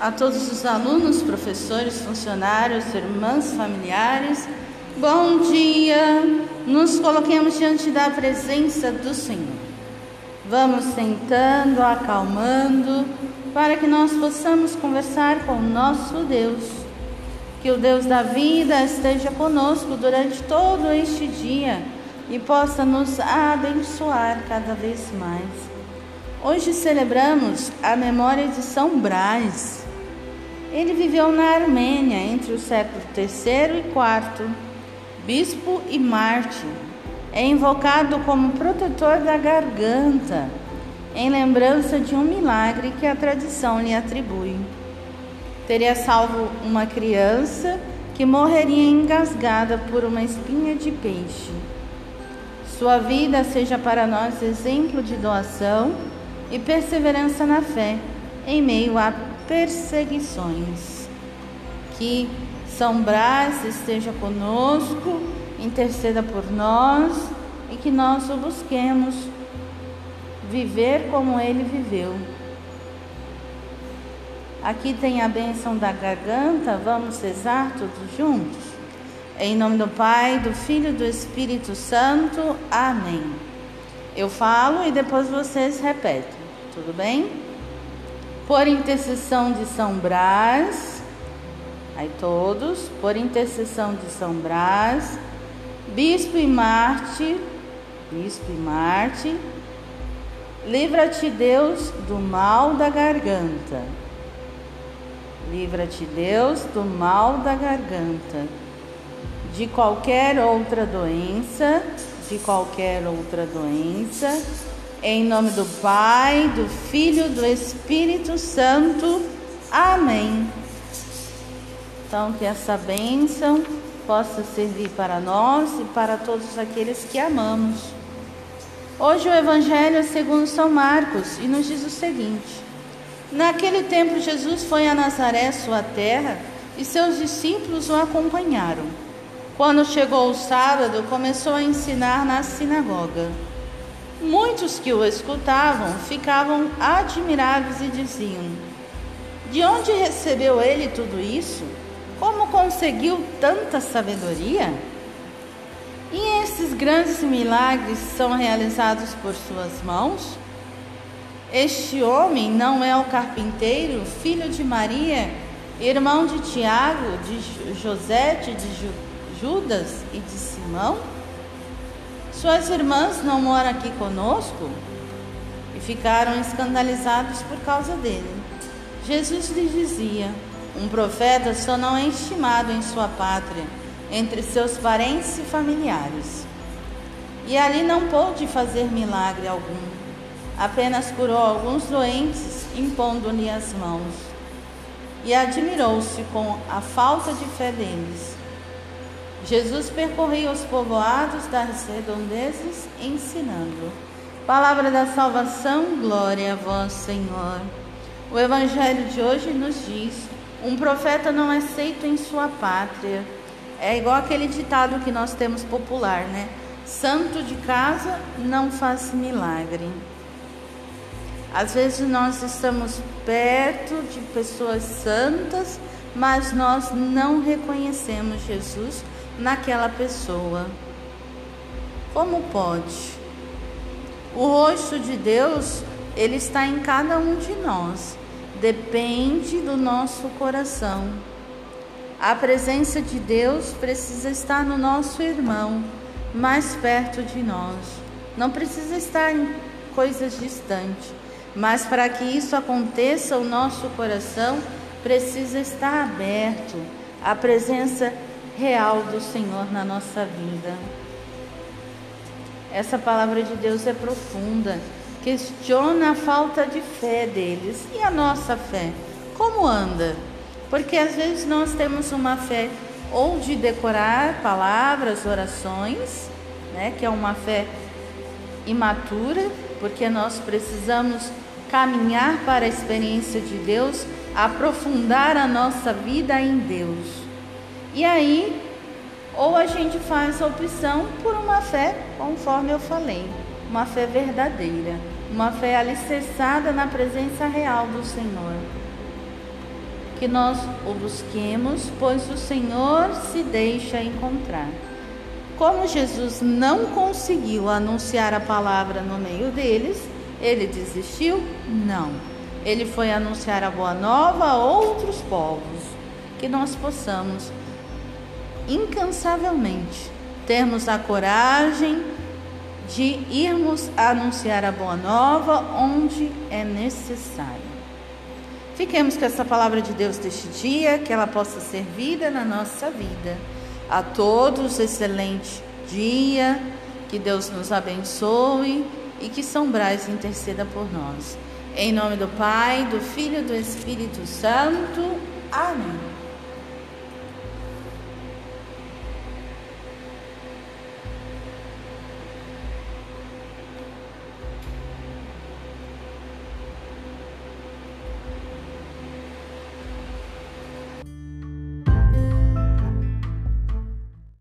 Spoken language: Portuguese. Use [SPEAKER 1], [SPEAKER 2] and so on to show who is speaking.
[SPEAKER 1] a todos os alunos, professores, funcionários, irmãs, familiares. Bom dia! Nos coloquemos diante da presença do Senhor. Vamos sentando, acalmando, para que nós possamos conversar com o nosso Deus. Que o Deus da vida esteja conosco durante todo este dia e possa nos abençoar cada vez mais. Hoje celebramos a memória de São Brás. Ele viveu na Armênia entre o século III e IV, bispo e mártir. É invocado como protetor da garganta, em lembrança de um milagre que a tradição lhe atribui. Teria salvo uma criança que morreria engasgada por uma espinha de peixe. Sua vida seja para nós exemplo de doação e perseverança na fé em meio a perseguições. Que São Brás esteja conosco, interceda por nós e que nós o busquemos viver como ele viveu. Aqui tem a bênção da garganta, vamos rezar todos juntos? Em nome do Pai, do Filho e do Espírito Santo. Amém. Eu falo e depois vocês repetem, tudo bem? Por intercessão de São Brás, aí todos, por intercessão de São Brás, Bispo e Marte, Bispo e Marte, livra-te Deus do mal da garganta. Livra-te Deus do mal da garganta, de qualquer outra doença, de qualquer outra doença em nome do Pai, do Filho, do Espírito Santo. Amém. Então, que essa bênção possa servir para nós e para todos aqueles que amamos. Hoje o Evangelho é segundo São Marcos e nos diz o seguinte: Naquele tempo Jesus foi a Nazaré, sua terra, e seus discípulos o acompanharam. Quando chegou o sábado, começou a ensinar na sinagoga. Muitos que o escutavam ficavam admirados e diziam: De onde recebeu ele tudo isso? Como conseguiu tanta sabedoria? E esses grandes milagres são realizados por suas mãos? Este homem não é o carpinteiro, filho de Maria, irmão de Tiago, de José, de Judas e de Simão? Suas irmãs não moram aqui conosco? E ficaram escandalizados por causa dele. Jesus lhes dizia: Um profeta só não é estimado em sua pátria, entre seus parentes e familiares. E ali não pôde fazer milagre algum, apenas curou alguns doentes, impondo-lhe as mãos. E admirou-se com a falta de fé deles. Jesus percorria os povoados das redondezas ensinando. Palavra da salvação, glória a vós, Senhor. O evangelho de hoje nos diz: um profeta não é aceito em sua pátria. É igual aquele ditado que nós temos popular, né? Santo de casa não faz milagre. Às vezes nós estamos perto de pessoas santas, mas nós não reconhecemos Jesus naquela pessoa. Como pode? O rosto de Deus, ele está em cada um de nós. Depende do nosso coração. A presença de Deus precisa estar no nosso irmão, mais perto de nós. Não precisa estar em coisas distantes, mas para que isso aconteça, o nosso coração precisa estar aberto. A presença real do Senhor na nossa vida. Essa palavra de Deus é profunda, questiona a falta de fé deles. E a nossa fé? Como anda? Porque às vezes nós temos uma fé ou de decorar palavras, orações, né, que é uma fé imatura, porque nós precisamos caminhar para a experiência de Deus, aprofundar a nossa vida em Deus. E aí, ou a gente faz a opção por uma fé, conforme eu falei, uma fé verdadeira, uma fé alicerçada na presença real do Senhor. que nós o busquemos, pois o Senhor se deixa encontrar. Como Jesus não conseguiu anunciar a palavra no meio deles, ele desistiu? Não. Ele foi anunciar a boa nova a outros povos, que nós possamos incansavelmente termos a coragem de irmos anunciar a boa nova onde é necessário. Fiquemos com essa palavra de Deus deste dia, que ela possa ser vida na nossa vida. A todos, excelente dia, que Deus nos abençoe e que São Brás interceda por nós. Em nome do Pai, do Filho e do Espírito Santo. Amém.